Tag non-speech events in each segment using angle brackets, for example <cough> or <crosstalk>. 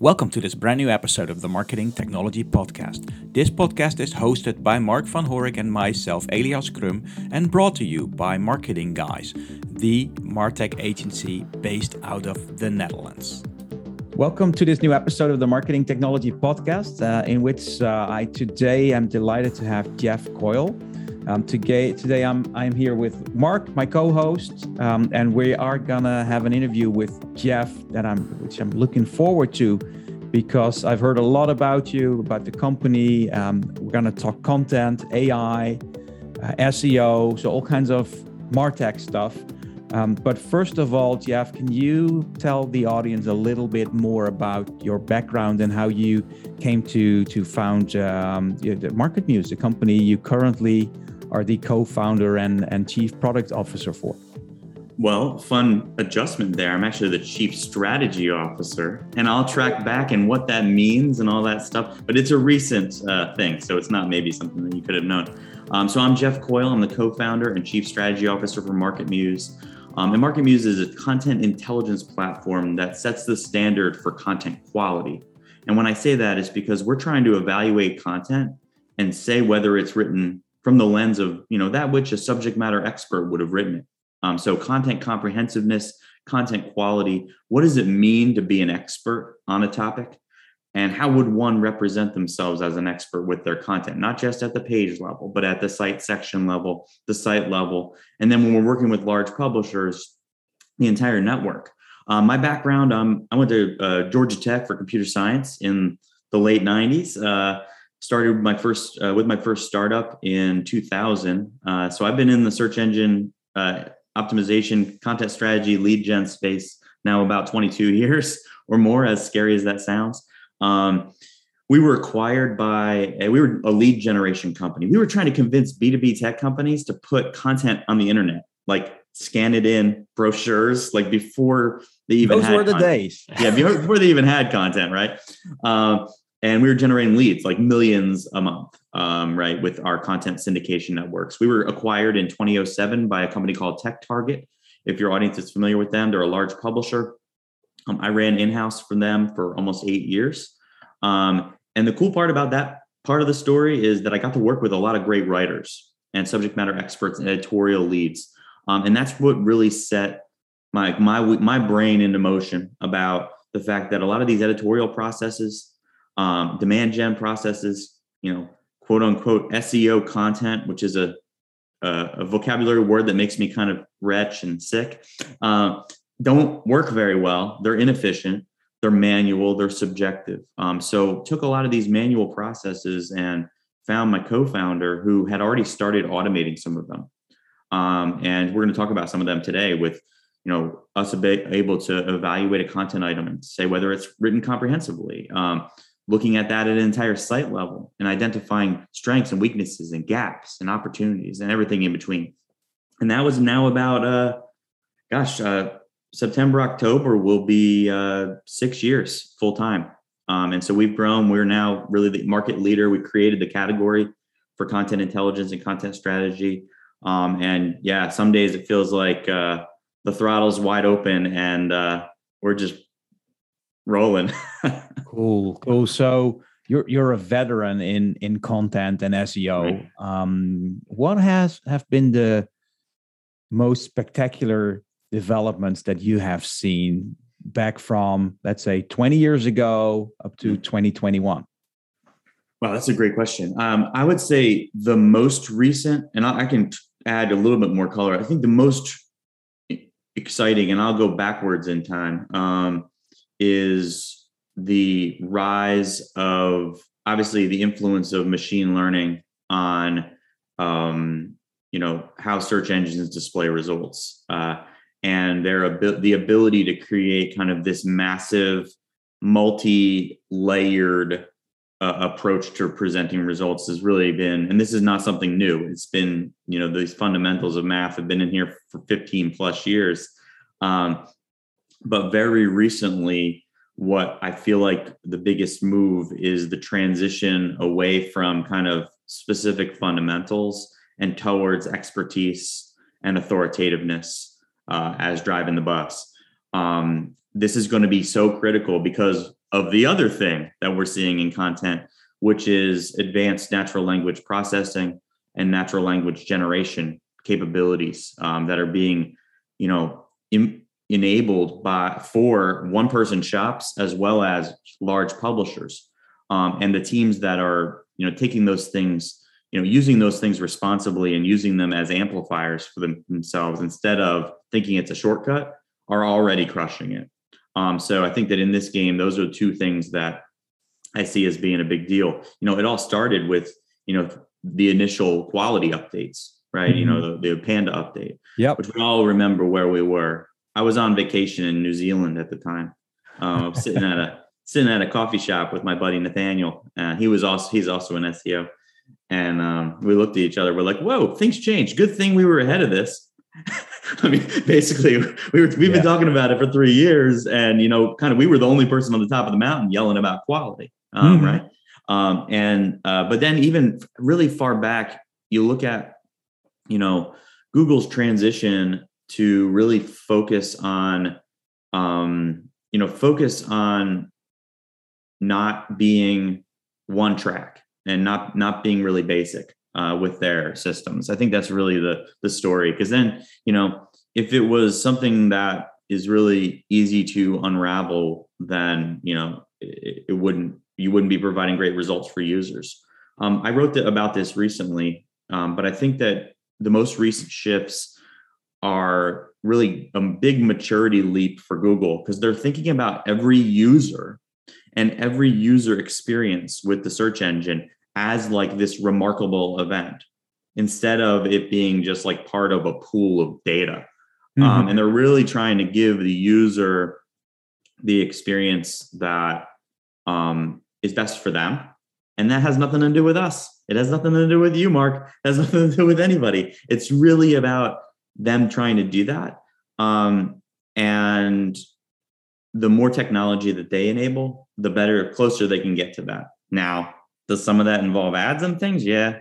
Welcome to this brand new episode of the Marketing Technology Podcast. This podcast is hosted by Mark van Horik and myself, Elias Krum, and brought to you by Marketing Guys, the Martech agency based out of the Netherlands. Welcome to this new episode of the Marketing Technology Podcast, uh, in which uh, I today am delighted to have Jeff Coyle. Um, today, today I'm I'm here with Mark, my co-host, um, and we are gonna have an interview with Jeff that I'm which I'm looking forward to because I've heard a lot about you, about the company. Um, we're gonna talk content, AI, uh, SEO, so all kinds of Martech stuff. Um, but first of all, Jeff, can you tell the audience a little bit more about your background and how you came to to found um, Market Muse, the company you currently are the co-founder and, and chief product officer for? Well, fun adjustment there. I'm actually the chief strategy officer, and I'll track back and what that means and all that stuff. But it's a recent uh, thing, so it's not maybe something that you could have known. Um, so I'm Jeff Coyle. I'm the co-founder and chief strategy officer for Market Muse. Um, and Market Muse is a content intelligence platform that sets the standard for content quality. And when I say that, it's because we're trying to evaluate content and say whether it's written from the lens of you know that which a subject matter expert would have written it. Um, so content comprehensiveness, content quality. What does it mean to be an expert on a topic? And how would one represent themselves as an expert with their content, not just at the page level, but at the site section level, the site level. And then when we're working with large publishers, the entire network. Um, my background, um, I went to uh, Georgia Tech for computer science in the late 90s. Uh, started my first uh, with my first startup in 2000 uh, so i've been in the search engine uh, optimization content strategy lead gen space now about 22 <laughs> years or more as scary as that sounds. Um, we were acquired by a, we were a lead generation company. We were trying to convince b2b tech companies to put content on the internet like scan it in brochures like before they even those were the content. days. Yeah before they even had content right? Um, and we were generating leads like millions a month um, right with our content syndication networks. We were acquired in 2007 by a company called TechTarget. If your audience is familiar with them they're a large publisher. Um, i ran in-house for them for almost eight years. Um, and the cool part about that part of the story is that i got to work with a lot of great writers and subject matter experts and editorial leads. Um, and that's what really set my my my brain into motion about the fact that a lot of these editorial processes um, demand gen processes, you know, quote unquote SEO content, which is a, a, a vocabulary word that makes me kind of wretch and sick, uh, don't work very well. They're inefficient. They're manual. They're subjective. Um, so took a lot of these manual processes and found my co-founder who had already started automating some of them. Um, and we're going to talk about some of them today with you know us able to evaluate a content item and say whether it's written comprehensively um, looking at that at an entire site level and identifying strengths and weaknesses and gaps and opportunities and everything in between. And that was now about, uh, gosh, uh, September, October will be uh, six years full time. Um, and so we've grown. We're now really the market leader. We created the category for content intelligence and content strategy. Um, and yeah, some days it feels like uh, the throttle's wide open and uh, we're just rolling. <laughs> cool, cool. So you're you're a veteran in in content and SEO. Right. Um, what has have been the most spectacular developments that you have seen back from let's say 20 years ago up to 2021? Wow, that's a great question. Um, I would say the most recent, and I, I can add a little bit more color. I think the most exciting, and I'll go backwards in time. Um, is the rise of obviously the influence of machine learning on um, you know how search engines display results uh, and their abi- the ability to create kind of this massive multi-layered uh, approach to presenting results has really been and this is not something new. It's been you know these fundamentals of math have been in here for 15 plus years. Um, but very recently what I feel like the biggest move is the transition away from kind of specific fundamentals and towards expertise and authoritativeness uh, as driving the bus. Um, this is going to be so critical because of the other thing that we're seeing in content, which is advanced natural language processing and natural language generation capabilities um, that are being, you know, Im- enabled by for one person shops as well as large publishers. Um, and the teams that are you know taking those things you know using those things responsibly and using them as amplifiers for them, themselves instead of thinking it's a shortcut are already crushing it. Um, so i think that in this game those are two things that i see as being a big deal. You know it all started with you know the initial quality updates right? Mm-hmm. you know the, the panda update yeah which we all remember where we were i was on vacation in new zealand at the time uh, <laughs> sitting at a sitting at a coffee shop with my buddy Nathaniel. Uh, he was also he's also an SEO, and um, we looked at each other. We're like, "Whoa, things changed. Good thing we were ahead of this." <laughs> I mean, basically, we were we've yeah. been talking about it for three years, and you know, kind of we were the only person on the top of the mountain yelling about quality, um, mm-hmm. right? Um, and uh, but then even really far back, you look at you know Google's transition to really focus on um, you know focus on not being one track and not not being really basic uh, with their systems. I think that's really the the story. Because then, you know, if it was something that is really easy to unravel, then you know it, it wouldn't you wouldn't be providing great results for users. Um, I wrote about this recently, um, but I think that the most recent shifts are really a big maturity leap for Google because they're thinking about every user and every user experience with the search engine as like this remarkable event instead of it being just like part of a pool of data. Um, mm-hmm. Um, and they're really trying to give the user the experience that um, is best for them. And that has nothing to do with us. It has nothing to do with you, Mark. It has <laughs> nothing to do with anybody. It's really about them trying to do that. Um, and the more technology that they enable, the better, closer they can get to that. Now, does some of that involve ads and things? Yeah,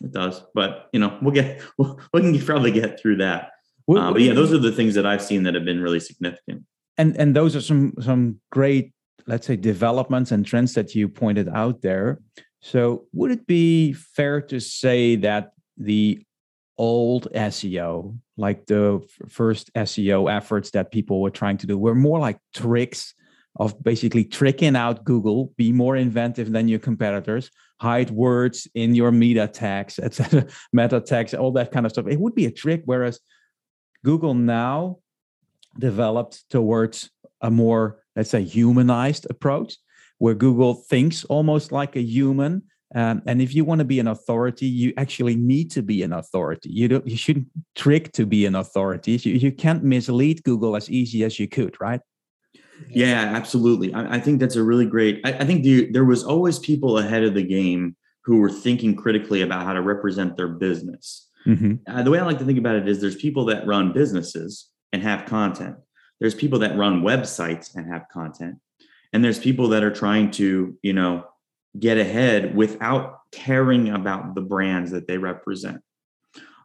it does. But you know, we'll get <laughs> we'll, we can probably get through that. What, uh, but yeah, those are the things that I've seen that have been really significant. And and those are some some great, let's say, developments and trends that you pointed out there. So would it be fair to say that the old SEO, like the first SEO efforts that people were trying to do, were more like tricks of basically tricking out Google, be more inventive than your competitors, hide words in your meta tags, <laughs> etc., meta tags, all that kind of stuff. It would be a trick. Whereas Google now developed towards a more, let's say, humanized approach, where Google thinks almost like a human um, and if you want to be an authority, you actually need to be an authority. You don't. You shouldn't trick to be an authority. You, you can't mislead Google as easy as you could, right? Yeah, absolutely. I, I think that's a really great. I, I think the, there was always people ahead of the game who were thinking critically about how to represent their business. Mm-hmm. Uh, the way I like to think about it is there's people that run businesses and have content. There's people that run websites and have content, and there's people that are trying to, you know, get ahead without caring about the brands that they represent.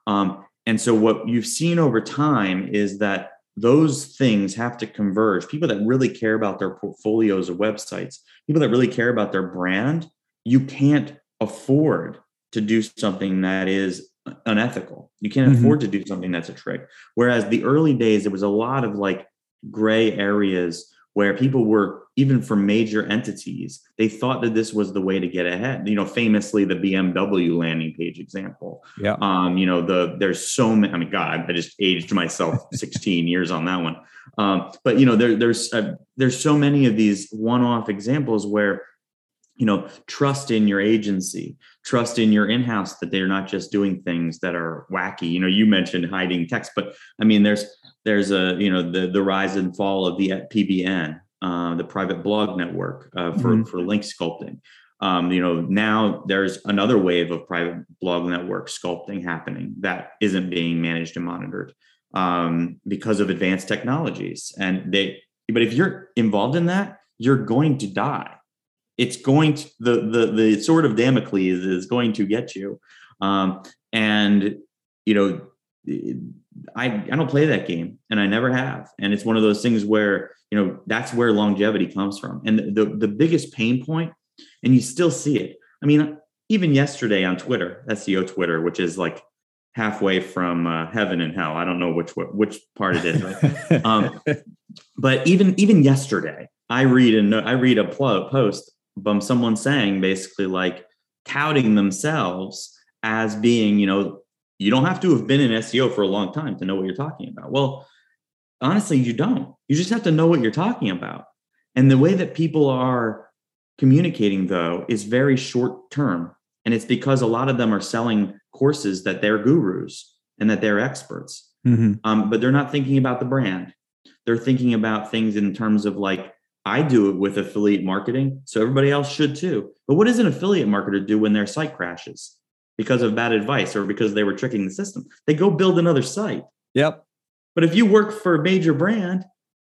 Um, and so, what you've seen over time is that those things have to converge. People that really care about their portfolios of websites, people that really care about their brand, you can't afford to do something that is unethical. You can't mm-hmm. afford to do something that's a trick. Whereas the early days, there was a lot of like gray areas where people were even for major entities they thought that this was the way to get ahead. You know famously the bmw landing page example. Yeah. Um you know the there's so many i mean god i just aged myself <laughs> 16 years on that one. Um but you know there, there's uh, there's so many of these one-off examples where you know trust in your agency trust in your in-house that they're not just doing things that are wacky. You know you mentioned hiding text but i mean there's there's a you know the the rise and fall of the PBN, uh, the private blog network uh, for mm-hmm. for link sculpting. Um, you know now there's another wave of private blog network sculpting happening that isn't being managed and monitored um, because of advanced technologies. And they, but if you're involved in that, you're going to die. It's going to the the the sword of Damocles is going to get you. Um, and you know I, I don't play that game and I never have. And it's one of those things where, you know, that's where longevity comes from. And the, the, the biggest pain point, and you still see it. I mean, even yesterday on Twitter, SEO Twitter, which is like halfway from uh, heaven and hell. I don't know which which part it is. Right? <laughs> um, but even even yesterday, I read and I read a post from someone saying basically like touting themselves as being, you know, you don't have to have been in SEO for a long time to know what you're talking about. Well, honestly, you don't. You just have to know what you're talking about. And the way that people are communicating, though, is very short term. And it's because a lot of them are selling courses that they're gurus and that they're experts. Mm-hmm. Um, but they're not thinking about the brand. They're thinking about things in terms of like, I do it with affiliate marketing, so everybody else should too. But what does an affiliate marketer do when their site crashes? Because of bad advice or because they were tricking the system. They go build another site. Yep. But if you work for a major brand,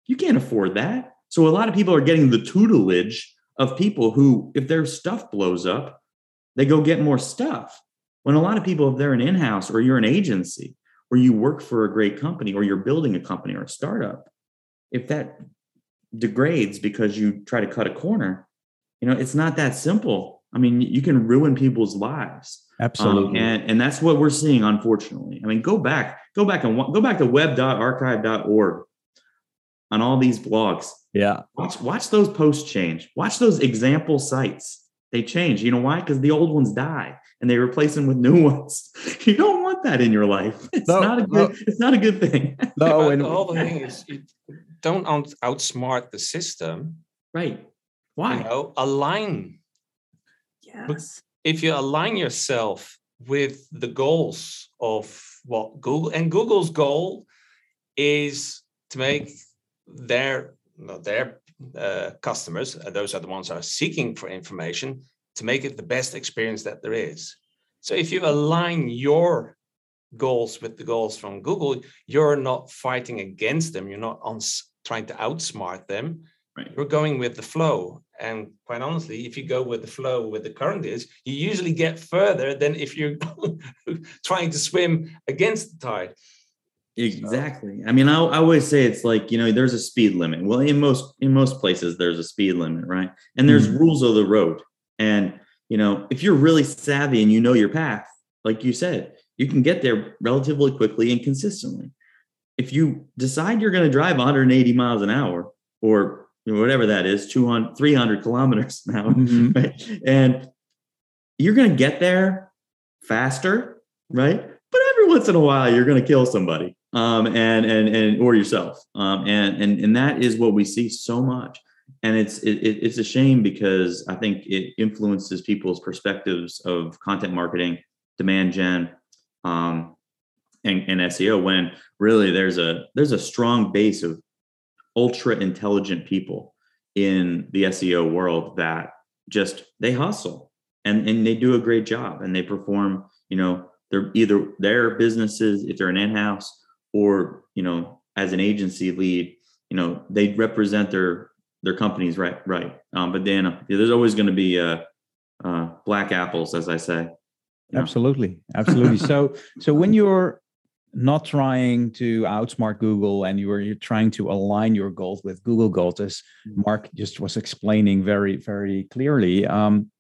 you can't afford that. So a lot of people are getting the tutelage of people who, if their stuff blows up, they go get more stuff. When a lot of people, if they're an in house or you're an agency or you work for a great company or you're building a company or a startup, if that degrades because you try to cut a corner, you know, it's not that simple. I mean, you can ruin people's lives. Absolutely. Um, and, and that's what we're seeing, unfortunately. I mean, go back, go back and go back to web.archive.org on all these blogs. Yeah. Watch, watch those posts change. Watch those example sites. They change. You know why? Because the old ones die and they replace them with new <laughs> ones. You don't want that in your life. It's no, not a good. No. It's not a good thing. <laughs> No, and all the whole thing is you don't out, outsmart the system. Right. Why? You know, align. Yes if you align yourself with the goals of what Google and Google's goal is to make their their uh, customers, uh, those are the ones that are seeking for information, to make it the best experience that there is. So if you align your goals with the goals from Google, you're not fighting against them. You're not on, trying to outsmart them. Right. You're going with the flow. And quite honestly, if you go with the flow where the current is, you usually get further than if you're <laughs> trying to swim against the tide. Exactly. I mean, I, I, always say it's like you know, there's a speed limit. Well, in most in most places, there's a speed limit, right? And there's mm-hmm. rules of the road. And you know, if you're really savvy and you know your path, like you said, you can get there relatively quickly and consistently. If you decide you're going to drive 180 miles an hour or whatever that is 200 300 kilometers <laughs> now mm-hmm. right? and you're going to get there faster right but every once in a while you're going to kill somebody um, and and and or yourself um, and and and that is what we see so much and it's it, it's a shame because i think it influences people's perspectives of content marketing demand gen um, and, and seo when really there's a there's a strong base of ultra intelligent people in the SEO world that just they hustle and and they do a great job and they perform you know they're either their businesses if they're an in-house or you know as an agency lead you know they represent their their companies right right. Um, but then uh, there's always going to be uh, uh, black apples as i say. Absolutely. Absolutely. <laughs> So so when you're not trying to outsmart Google and you are you're trying to align your goals with Google goals, as mm-hmm. Mark just was explaining very, very clearly. Um,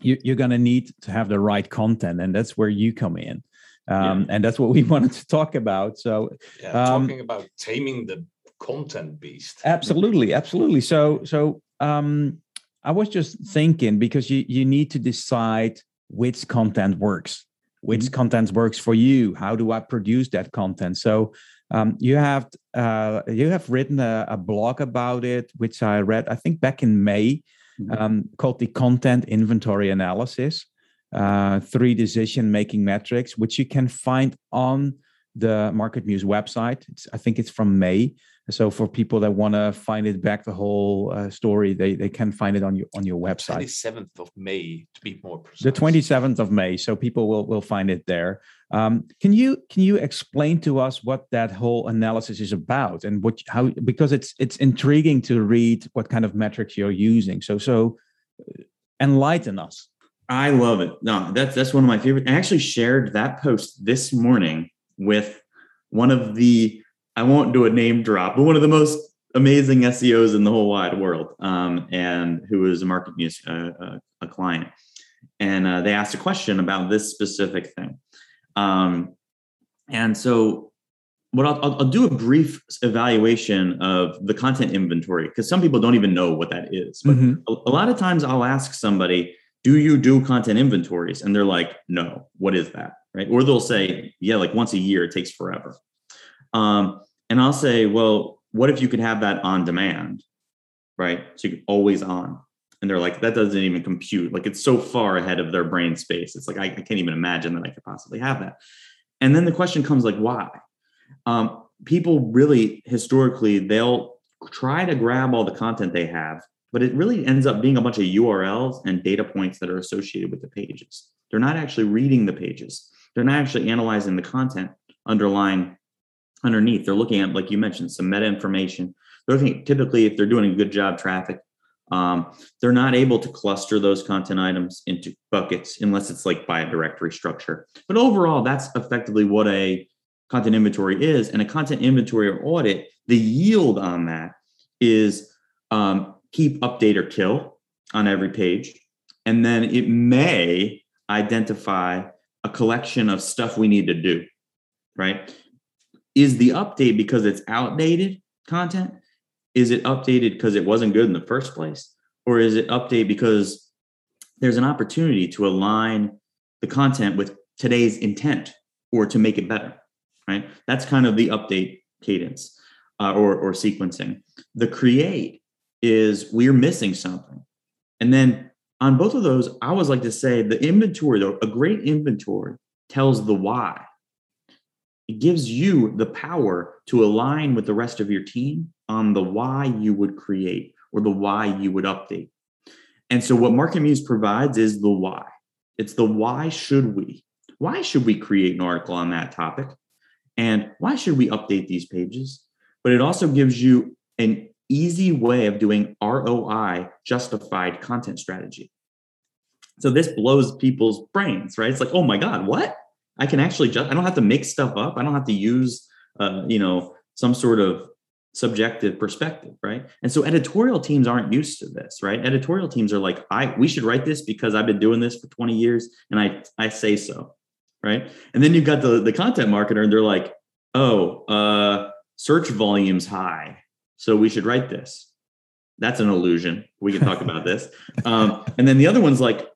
you, are going to need to have the right content, and that's where you come in. Um, yeah. And that's what we <laughs> wanted to talk about. So, yeah, um, talking about taming the content beast. Absolutely, absolutely. So, so um, I was just thinking because you you need to decide which content works which mm-hmm. content works for you how do i produce that content so um, you have uh, you have written a, a, blog about it which i read i think back in may mm-hmm. um, called the content inventory analysis uh, three decision making metrics which you can find on the market muse website it's, i think it's from may so for people that want to find it back the whole uh, story, they they can find it on your on your website. Twenty seventh of May to be more precise. The twenty seventh of May, so people will will find it there. Um, can you can you explain to us what that whole analysis is about and what how because it's it's intriguing to read what kind of metrics you're using. So so uh, enlighten us. I love it. No, that's that's one of my favorite. I actually shared that post this morning with one of the I won't do a name drop, but one of the most amazing SEOs in the whole wide world, um, and who was a Market Muse uh, uh, a client, and uh, they asked a question about this specific thing, um, and so what I'll, I'll, I'll do a brief evaluation of the content inventory because some people don't even know what that is. But mm-hmm. a, a lot of times I'll ask somebody, "Do you do content inventories?" And they're like, "No, what is that?" Right? Or they'll say, "Yeah, like once a year. It takes forever." Um, and I'll say, "Well, what if you could have that on demand?" Right? So you can always on. And they're like, that doesn't even compute. Like it's so far ahead of their brain space. It's like I, I can't even imagine that I could possibly have that. And then the question comes like, why? um, people really historically they'll try to grab all the content they have but it really ends up being a bunch of urls and data points that are associated with the pages they're not actually reading the pages they're not actually analyzing the content underlying underneath they're looking at like you mentioned some meta information they're looking typically if they're doing a good job traffic um, they're not able to cluster those content items into buckets unless it's like by a directory structure but overall that's effectively what a content inventory is. And a content inventory or audit, the yield on that is um, keep, update, or kill on every page. And then it may identify a collection of stuff we need to do, right? Is the update because it's outdated content? Is it updated because it wasn't good in the first place? Or is it update because there's an opportunity to align the content with today's intent or to make it better? right? That's kind of the update cadence uh, or, or sequencing. The create is we're missing something. And then on both of those, I always like to say the inventory, though, a great inventory tells the why. It gives you the power to align with the rest of your team on the why you would create or the why you would update. And so, what Market Muse provides is the why. It's the why should we? Why should we create an article on that topic? And why should we update these pages? But it also gives you an easy way of doing ROI justified content strategy. So this blows people's brains, right? It's like, oh my God, what? I can actually just, I don't have to make stuff up. I don't have to use, uh, you know, some sort of subjective perspective, right? And so editorial teams aren't used to this, right? Editorial teams are like, I, we should write this because I've been doing this for 20 years and I, I say so right? And then you've got the the content marketer, and they're like, oh, uh, search volume's high, so we should write this. That's an illusion. We can talk about this. <laughs> Um, and then the other one's like,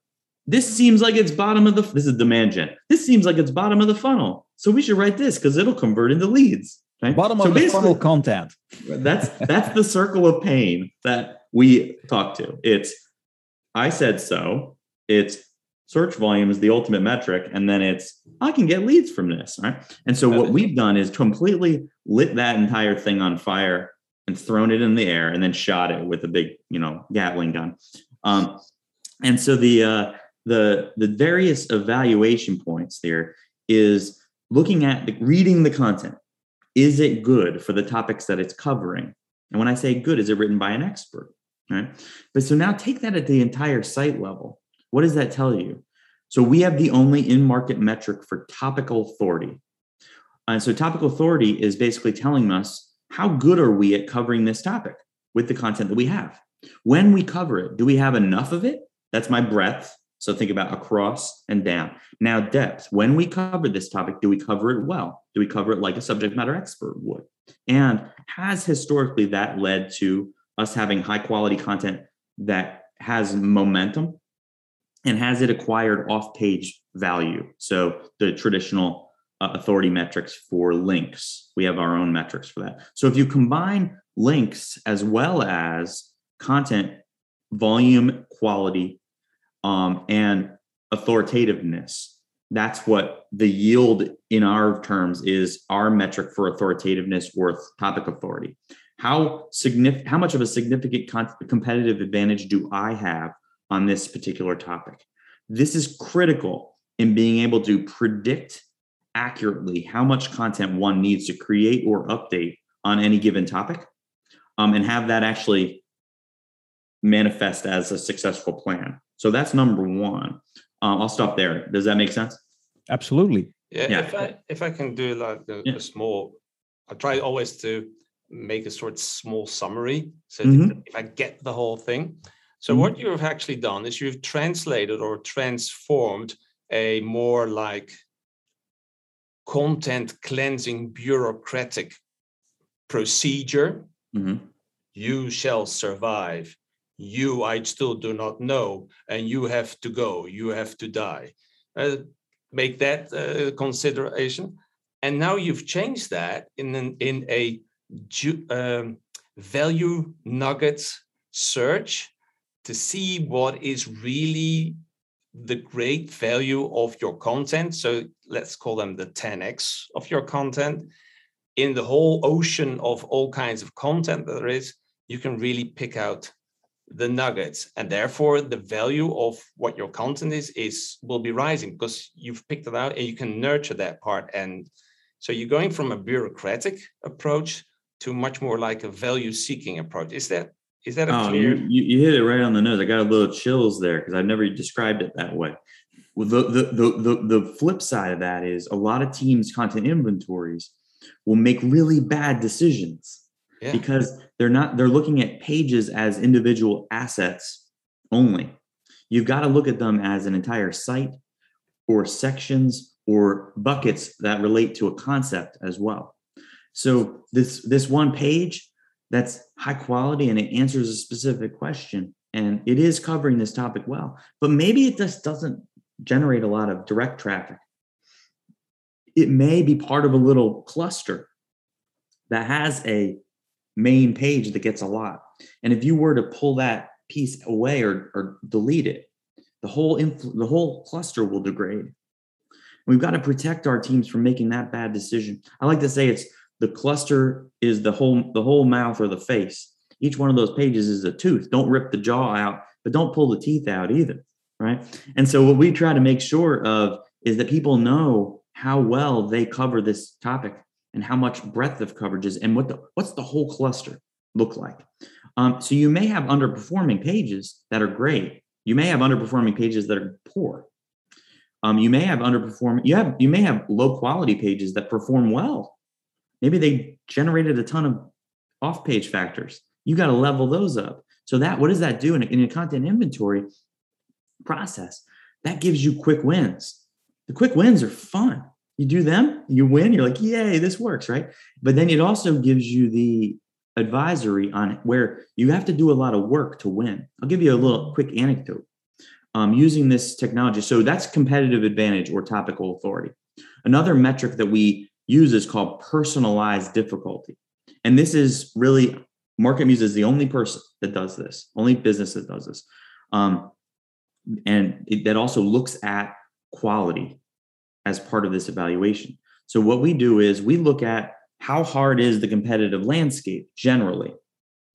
this seems like it's bottom of the. This is demand gen. This seems like it's bottom of the funnel, so we should write this because it'll convert into leads. Right? Bottom so of the funnel content. That's that's the circle of pain that we talk to. It's I said so. It's search volume is the ultimate metric and then it's i can get leads from this right and so what we've done is completely lit that entire thing on fire and thrown it in the air and then shot it with a big you know gatling gun um, and so the uh, the the various evaluation points there is looking at the, reading the content is it good for the topics that it's covering and when i say good is it written by an expert right but so now take that at the entire site level what does that tell you? So we have the only in market metric for topical authority. And so topical authority is basically telling us how good are we at covering this topic with the content that we have. When we cover it, do we have enough of it? That's my breadth. So think about across and down. Now, depth. When we cover this topic, do we cover it well? Do we cover it like a subject matter expert would? And has historically that led to us having high quality content that has momentum and has it acquired off page value? So the traditional uh, authority metrics for links, we have our own metrics for that. So if you combine links as well as content, volume, quality, um, and authoritativeness, that's what the yield in our terms is our metric for authoritativeness or topic authority. How significant, how much of a significant con- competitive advantage do I have on this particular topic. This is critical in being able to predict accurately how much content one needs to create or update on any given topic um, and have that actually manifest as a successful plan. So that's number one. Uh, I'll stop there. Does that make sense? Absolutely. Yeah, Yeah. if I if I can do like a, Yeah. a small, I try always to make a sort of small summary. So Mhm. if I get the whole thing. So Mhm. what you've actually done is you've translated or transformed a more like content cleansing bureaucratic procedure. Mhm. You shall survive. You, I still do not know, and you have to go. You have to die. Uh, make that uh, consideration. And now you've changed that in an, in a um, value nuggets search to see what is really the great value of your content. So let's call them the 10x of your content. In the whole ocean of all kinds of content that there is, you can really pick out the nuggets and therefore the value of what your content is is will be rising because you've picked it out and you can nurture that part and so you're going from a bureaucratic approach to much more like a value seeking approach is that is that a Oh, clear you, you, hit it right on the nose. I got a little chills there because I've never described it that way. Well, the, the, the, the, the flip side of that is a lot of teams' content inventories will make really bad decisions yeah because they're not they're looking at pages as individual assets only. You've got to look at them as an entire site or sections or buckets that relate to a concept as well. So this this one page that's high quality and it answers a specific question and it is covering this topic well but maybe it just doesn't generate a lot of direct traffic. It may be part of a little cluster that has a main page that gets a lot. And if you were to pull that piece away or, or delete it, the whole infl- the whole cluster will degrade. We've got to protect our teams from making that bad decision. I like to say it's the cluster is the whole the whole mouth or the face. Each one of those pages is a tooth. Don't rip the jaw out, but don't pull the teeth out either, right? And so what we try to make sure of is that people know how well they cover this topic and how much breadth of coverage is and what the what's the whole cluster look like. Um, so you may have underperforming pages that are great. You may have underperforming pages that are poor. Um, you may have underperform. You have you may have low quality pages that perform well. Maybe they generated a ton of off page factors. You got to level those up. So that what does that do in a, in a content inventory process? That gives you quick wins. The quick wins are fun you do them, you win, you're like, yay, this works, right? But then it also gives you the advisory on it where you have to do a lot of work to win. I'll give you a little quick anecdote um, using this technology. So that's competitive advantage or topical authority. Another metric that we use is called personalized difficulty. And this is really, Market Muse is the only person that does this, only business that does this. Um, and it, that also looks at quality as part of this evaluation. So what we do is we look at how hard is the competitive landscape generally.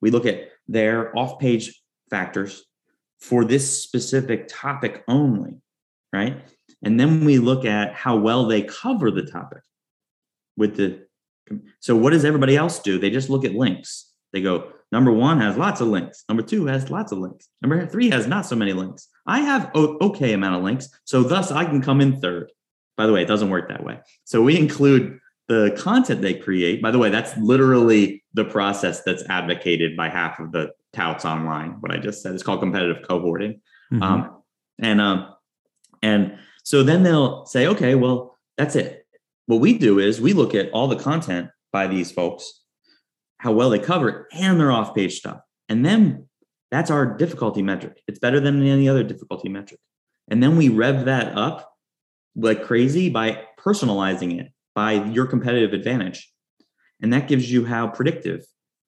We look at their off-page factors for this specific topic only, right? And then we look at how well they cover the topic with the so what does everybody else do? They just look at links. They go, number one has lots of links. Number two has lots of links. Number three has not so many links. I have okay amount of links, so thus I can come in third. By the way, it doesn't work that way. So we include the content they create. By the way, that's literally the process that's advocated by half of the touts online. What I just said is called competitive cohorting. Mhm. Um, and um, and so then they'll say, okay, well, that's it. What we do is we look at all the content by these folks, how well they cover it, and their off-page stuff, and then that's our difficulty metric. It's better than any other difficulty metric. And then we rev that up like crazy by personalizing it by your competitive advantage. And that gives you how predictive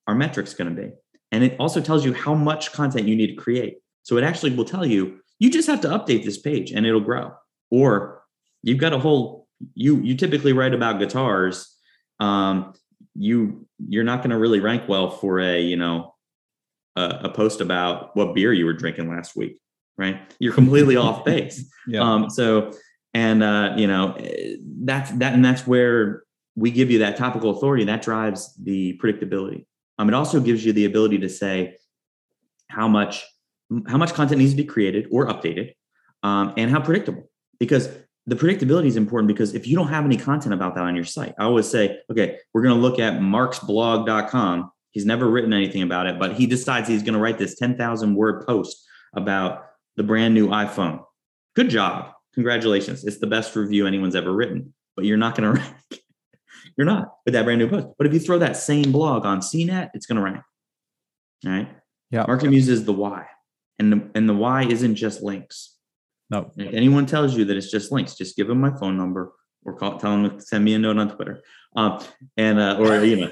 our metrics going to be. And it also tells you how much content you need to create. So it actually will tell you, you just have to update this page and it'll grow. Or you've got a whole, you you typically write about guitars. Um, you you're not going to really rank well for a, you know, a, a post about what beer you were drinking last week, right? You're completely <laughs> off base. yeah. Um, so, and uh, you know, eh, that's that, and that's where we give you that topical authority. That drives the predictability. Um, it also gives you the ability to say how much how much content needs to be created or updated, um, and how predictable. Because the predictability is important because if you don't have any content about that on your site, I always say, okay, we're going to look at marksblog.com. He's never written anything about it, but he decides he's going to write this 10,000 word post about the brand new iPhone. Good job. Congratulations. It's the best review anyone's ever written, but you're not going <laughs> to rank. you're not with that brand new post. But if you throw that same blog on CNET, it's going to rank. All right. Yeah. Marketing Muse is the why. And the, and the why isn't just links. No. If anyone tells you that it's just links, just give them my phone number or call, tell them to send me a note on Twitter. Um, and uh, or you <laughs> know,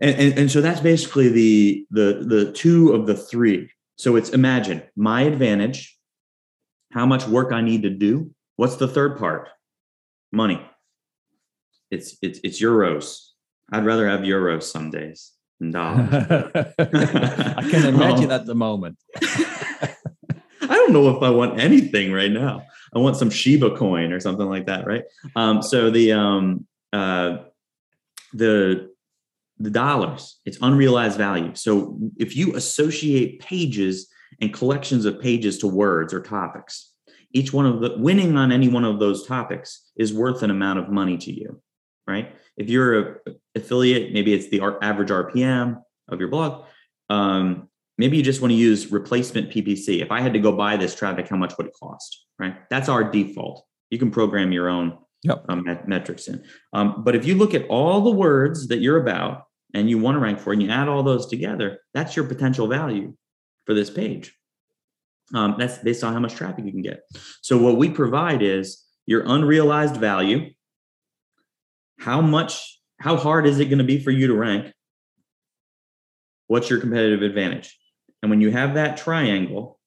and, and and so that's basically the the the two of the three. So it's imagine my advantage, how much work I need to do. What's the third part? Money. It's it's it's euros. I'd rather have euros some days than dollars. <laughs> I can imagine Oh. at the moment. <laughs> I don't know if I want anything right now. I want some Shiba coin or something like that, right? Um, so the um, uh, the the dollars, it's unrealized value. So if you associate pages and collections of pages to words or topics, each one of the winning on any one of those topics is worth an amount of money to you, right? If you're a affiliate, maybe it's the average RPM of your blog. Um, maybe you just want to use replacement PPC. If I had to go buy this traffic, how much would it cost? Right? That's our default. You can program your own Yep. um, met- metrics in. Um, but if you look at all the words that you're about and you want to rank for, and you add all those together, that's your potential value for this page. Um, that's based on how much traffic you can get. So what we provide is your unrealized value. How much? How hard is it going to be for you to rank? What's your competitive advantage? And when you have that triangle,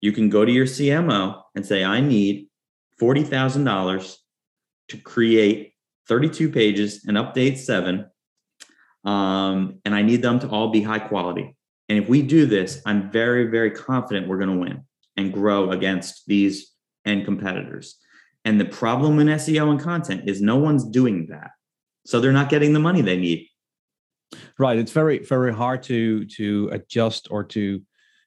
you can go to your CMO and say, I need $40,000 to create 32 pages and update seven. Um, and I need them to all be high quality. And if we do this, I'm very, very confident we're going to win and grow against these end competitors. And the problem in SEO and content is no one's doing that. So they're not getting the money they need. Right. It's very, very hard to to adjust or to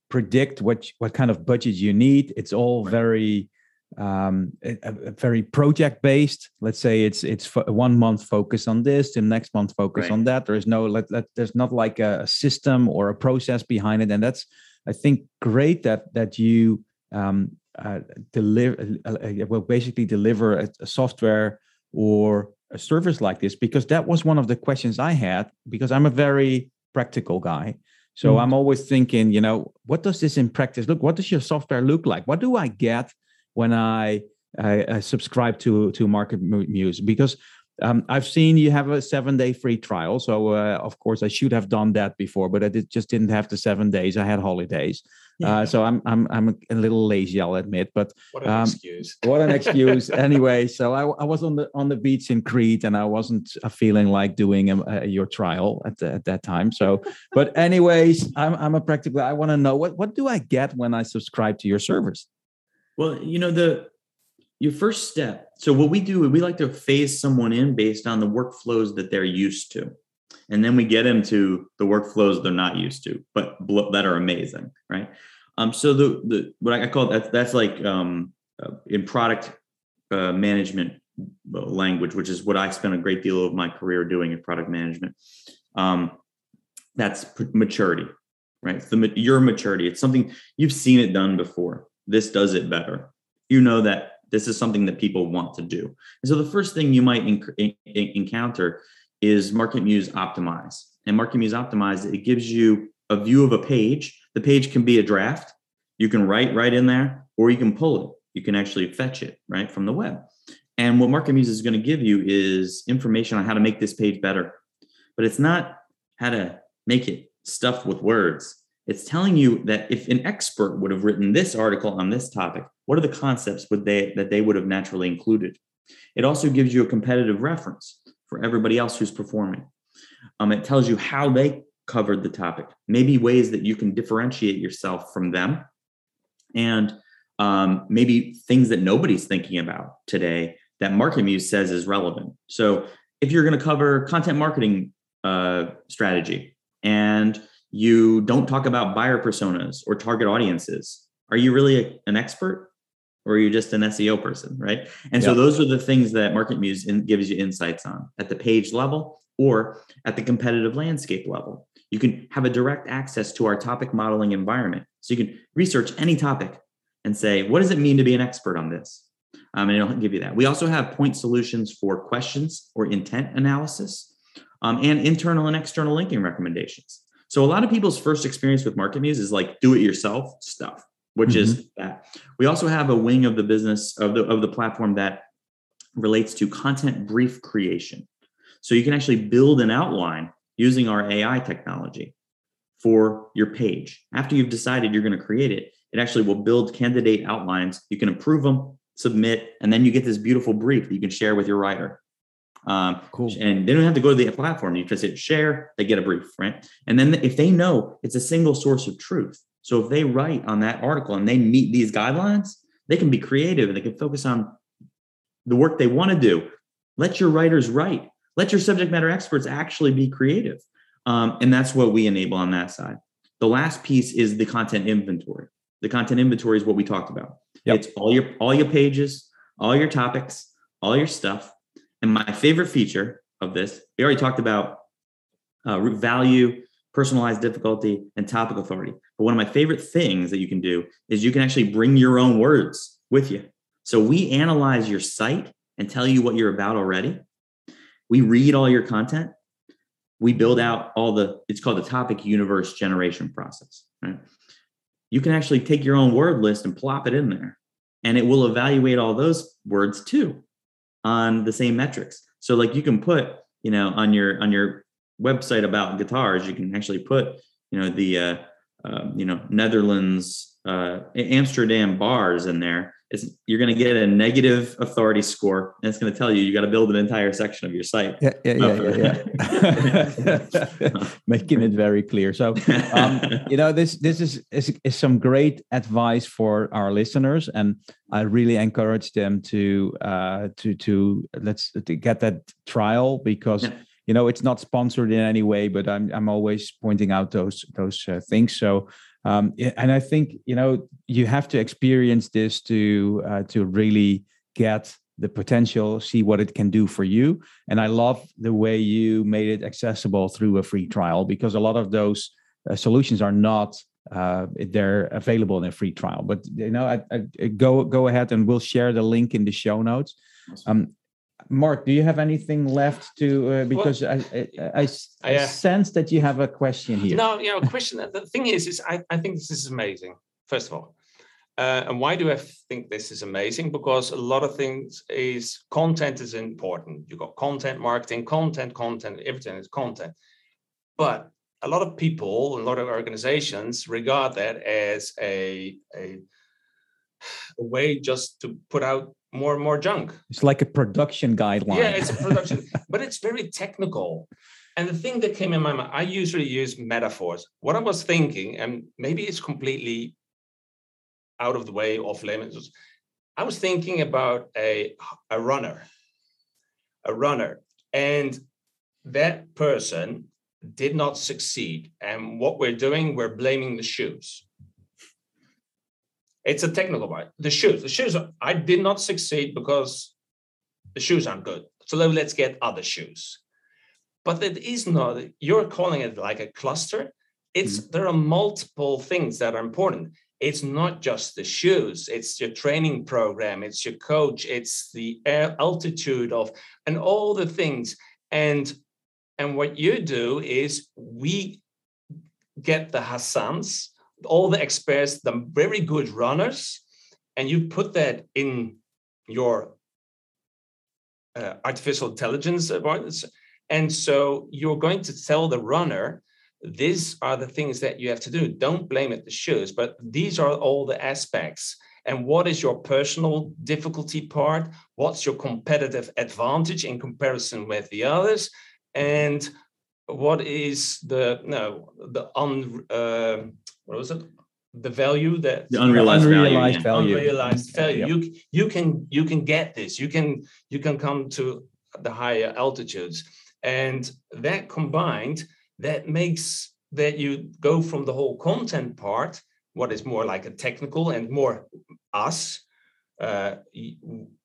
predict what what kind of budget you need. It's all Right. very um a- a- very project based let's say it's it's fo- one month focus on this the next month focus Right. on that there is no let, let there's not like a, a system or a process behind it and that's i think great that that you um uh, deliver uh, uh, well basically deliver a, a software or a service like this because that was one of the questions i had because i'm a very practical guy so Mhm. i'm always thinking you know what does this in practice look what does your software look like what do i get when I, I, I subscribe to to Market Mu- Muse because um, I've seen you have a seven day free trial. So uh, of course I should have done that before, but I did, just didn't have the seven days. I had holidays, uh, so I'm I'm I'm a little lazy, I'll admit. But What an Um, excuse. what an <laughs> excuse anyway. So I, I was on the on the beach in Crete, and I wasn't uh, feeling like doing um, uh, your trial at the, at that time. So, <laughs> but anyways, I'm I'm a practical. I want to know what what do I get when I subscribe to your service? Well, you know, the your first step. So what we do, we like to phase someone in based on the workflows that they're used to. And then we get them to the workflows they're not used to, but that are amazing, right? Um, so the the what I call that that's like um, uh, in product uh, management uh, language, which is what I spent a great deal of my career doing in product management. Um, that's maturity, right? It's the your maturity. It's something you've seen it done before. This does it better. You know that this is something that people want to do. And so the first thing you might enc- en- en- encounter is Market Muse Optimize. And Market Muse Optimize, it gives you a view of a page. The page can be a draft. You can write right in there, or you can pull it. You can actually fetch it right from the web. And what Market Muse is going to give you is information on how to make this page better. But it's not how to make it stuffed with words. It's telling you that if an expert would have written this article on this topic, what are the concepts would they that they would have naturally included? It also gives you a competitive reference for everybody else who's performing. Um, it tells you how they covered the topic, maybe ways that you can differentiate yourself from them, and um, maybe things that nobody's thinking about today that Market Muse says is relevant. So if you're going to cover content marketing uh, strategy and you don't talk about buyer personas or target audiences, are you really a- an expert? or are you're just an SEO person, right? And so those are the things that Market Muse in, gives you insights on at the page level or at the competitive landscape level. You can have a direct access to our topic modeling environment. So you can research any topic and say, what does it mean to be an expert on this? Um, and it'll give you that. We also have point solutions for questions or intent analysis um, and internal and external linking recommendations. So a lot of people's first experience with Market Muse is like do it yourself stuff, which mm-hmm. is that. We also have a wing of the business of the of the platform that relates to content brief creation. So you can actually build an outline using our AI technology for your page. After you've decided you're going to create it, it actually will build candidate outlines. You can approve them, submit, and then you get this beautiful brief that you can share with your writer. Um, cool. And they don't have to go to the platform. You just hit share, they get a brief, right? And then if they know it's a single source of truth, so if they write on that article and they meet these guidelines, they can be creative and they can focus on the work they want to do. Let your writers write. Let your subject matter experts actually be creative. Um, and that's what we enable on that side. The last piece is the content inventory. The content inventory is what we talked about. Yep. It's all your all your pages, all your topics, all your stuff. And my favorite feature of this, we already talked about uh, value, personalized difficulty, and topic authority. But one of my favorite things that you can do is you can actually bring your own words with you. So we analyze your site and tell you what you're about already. We read all your content. We build out all the, it's called the topic universe generation process. Right? You can actually take your own word list and plop it in there, and it will evaluate all those words too on the same metrics. So like you can put, you know, on your on your website about guitars, you can actually put, you know, the uh, uh you know Netherlands uh, Amsterdam bars in there it's, you're going to get a negative authority score and it's going to tell you you got to build an entire section of your site yeah yeah yeah, yeah, yeah. <laughs> making it very clear so um, you know this this is, is is some great advice for our listeners and i really encourage them to uh to to let's to get that trial because yeah. You know it's not sponsored in any way but i'm i'm always pointing out those those uh, things so um, and I think you know you have to experience this to uh, to really get the potential, see what it can do for you. And I love the way you made it accessible through a free trial because a lot of those uh, solutions are not uh, they're available in a free trial. But you know, I, I, go go ahead and we'll share the link in the show notes. Um, Mark, do you have anything left to? Uh, because well, I, I, I, I uh, sense that you have a question here. No, you know, question. the thing is, is I, I think this is amazing. First of all, uh, and why do I think this is amazing? Because a lot of things is content is important. You got content marketing, content, content, everything is content. But a lot of people, a lot of organizations regard that as a, a, a way just to put out more and more junk. It's like a production guideline. Yeah, it's a <laughs> production, but it's very technical. And the thing that came in my mind, I usually use metaphors. What I was thinking, and maybe it's completely out of the way, off limits. I was thinking about a, a runner, a runner, and that person did not succeed. And what we're doing, we're blaming the shoes. It's a technical part. The shoes, the shoes, I did not succeed because the shoes aren't good. So let's get other shoes. But it is not, you're calling it like a cluster. It's mm-hmm. there are multiple things that are important. It's not just the shoes, it's your training program, it's your coach, it's the altitude of and all the things. And and what you do is we get the Hassans all the experts, the very good runners, and you put that in your uh, artificial intelligence and so you're going to tell the runner these are the things that you have to do. Don't blame it the shoes but these are all the aspects. And what is your personal difficulty part? What's your competitive advantage in comparison with the others? And what is the no the un uh, what was it? The value that the unrealized, unrealized value. value. Unrealized value. You you can you can get this. You can you can come to the higher altitudes, and that combined that makes that you go from the whole content part, what is more like a technical and more us, uh,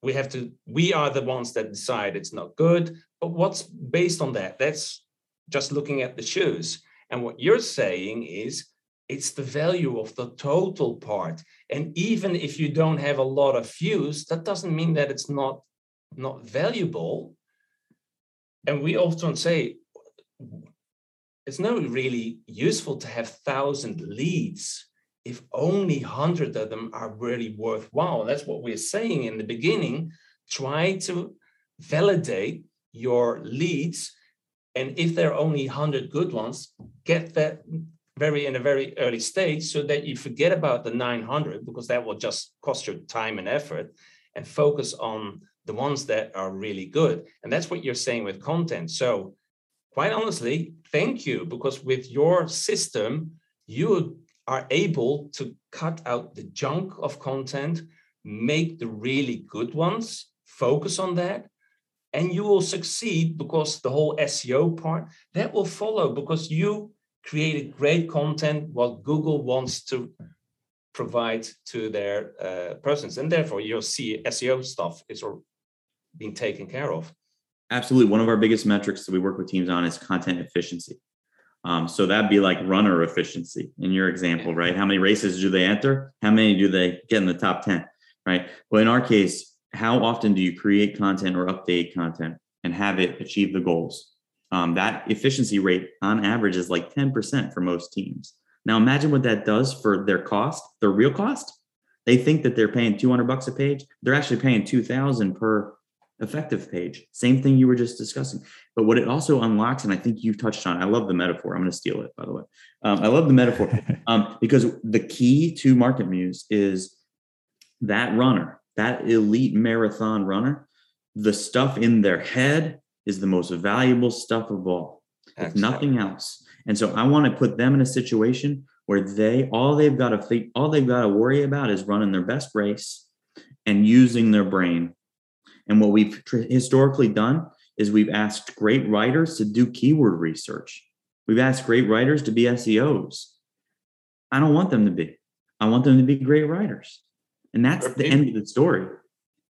we have to we are the ones that decide it's not good but what's based on that that's just looking at the shoes and what you're saying is it's the value of the total part and even if you don't have a lot of views that doesn't mean that it's not not valuable and we often say it's not really useful to have thousand leads if only 100 of them are really worthwhile. That's what we're saying in the beginning. Try to validate your leads. And if there are only 100 good ones, get that very in a very early stage so that you forget about the 900 because that will just cost you time and effort and focus on the ones that are really good. And that's what you're saying with content. So, quite honestly, thank you because with your system, you are able to cut out the junk of content, make the really good ones, focus on that, and you will succeed because the whole SEO part that will follow because you created great content what Google wants to provide to their uh, persons, and therefore your SEO stuff is being taken care of. Absolutely, one of our biggest metrics that we work with teams on is content efficiency. Um, so that'd be like runner efficiency in your example, right? How many races do they enter? How many do they get in the top 10, right? Well, in our case, how often do you create content or update content and have it achieve the goals? Um, that efficiency rate on average is like 10% for most teams. Now imagine what that does for their cost, their real cost. They think that they're paying 200 bucks a page. They're actually paying 2000 per effective page. Same thing you were just discussing. But what it also unlocks, and I think you've touched on, I love the metaphor. I'm going to steal it, by the way. Um, I love the metaphor <laughs> um, because the key to Market Muse is that runner, that elite marathon runner, the stuff in their head is the most valuable stuff of all, if nothing else. And so I want to put them in a situation where they all they've got to think, all they've got to worry about is running their best race and using their brain and what we've historically done is we've asked great writers to do keyword research. We've asked great writers to be SEOs. I don't want them to be. I want them to be great writers. And that's the end of the story.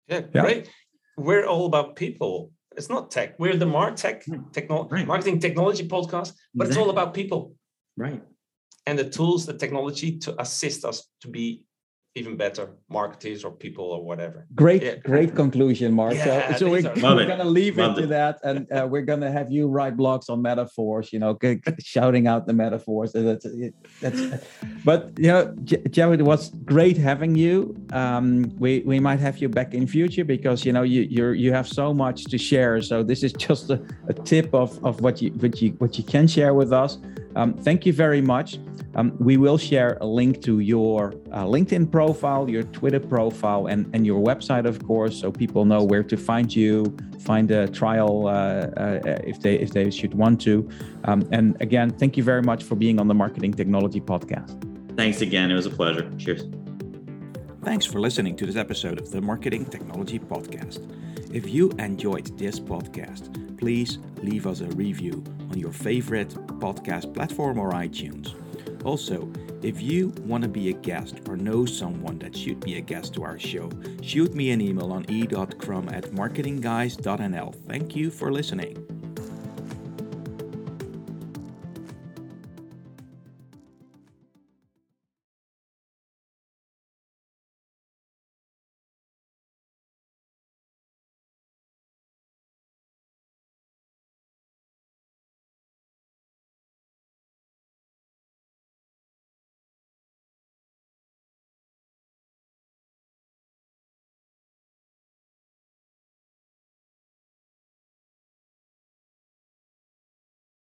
Yeah, yeah. great. We're all about people. It's not tech. We're the Martech techno- right. marketing technology podcast, but exactly. it's all about people. Right. And the tools, the technology to assist us to be even better marketers or people or whatever. Great, yeah. great conclusion, Mark. Yeah, so, so we're, we're going to leave Love it to that, and uh, we're going to have you write blogs on metaphors. You know, shouting out the metaphors. That's, that's, but you know, Jared, it was great having you. Um, we we might have you back in future because you know you you you have so much to share. So this is just a, a tip of of what you what you what you can share with us. Um, thank you very much. Um, we will share a link to your uh, LinkedIn profile, your Twitter profile, and, and your website, of course, so people know where to find you, find a trial uh, uh, if they if they should want to. Um, and again, thank you very much for being on the Marketing Technology Podcast. Thanks again. It was a pleasure. Cheers. Thanks for listening to this episode of the Marketing Technology Podcast. If you enjoyed this podcast, please leave us a review on your favorite podcast platform or iTunes. Also, if you want to be a guest or know someone that should be a guest to our show, shoot me an email on e.crum at marketingguys.nl. Thank you for listening.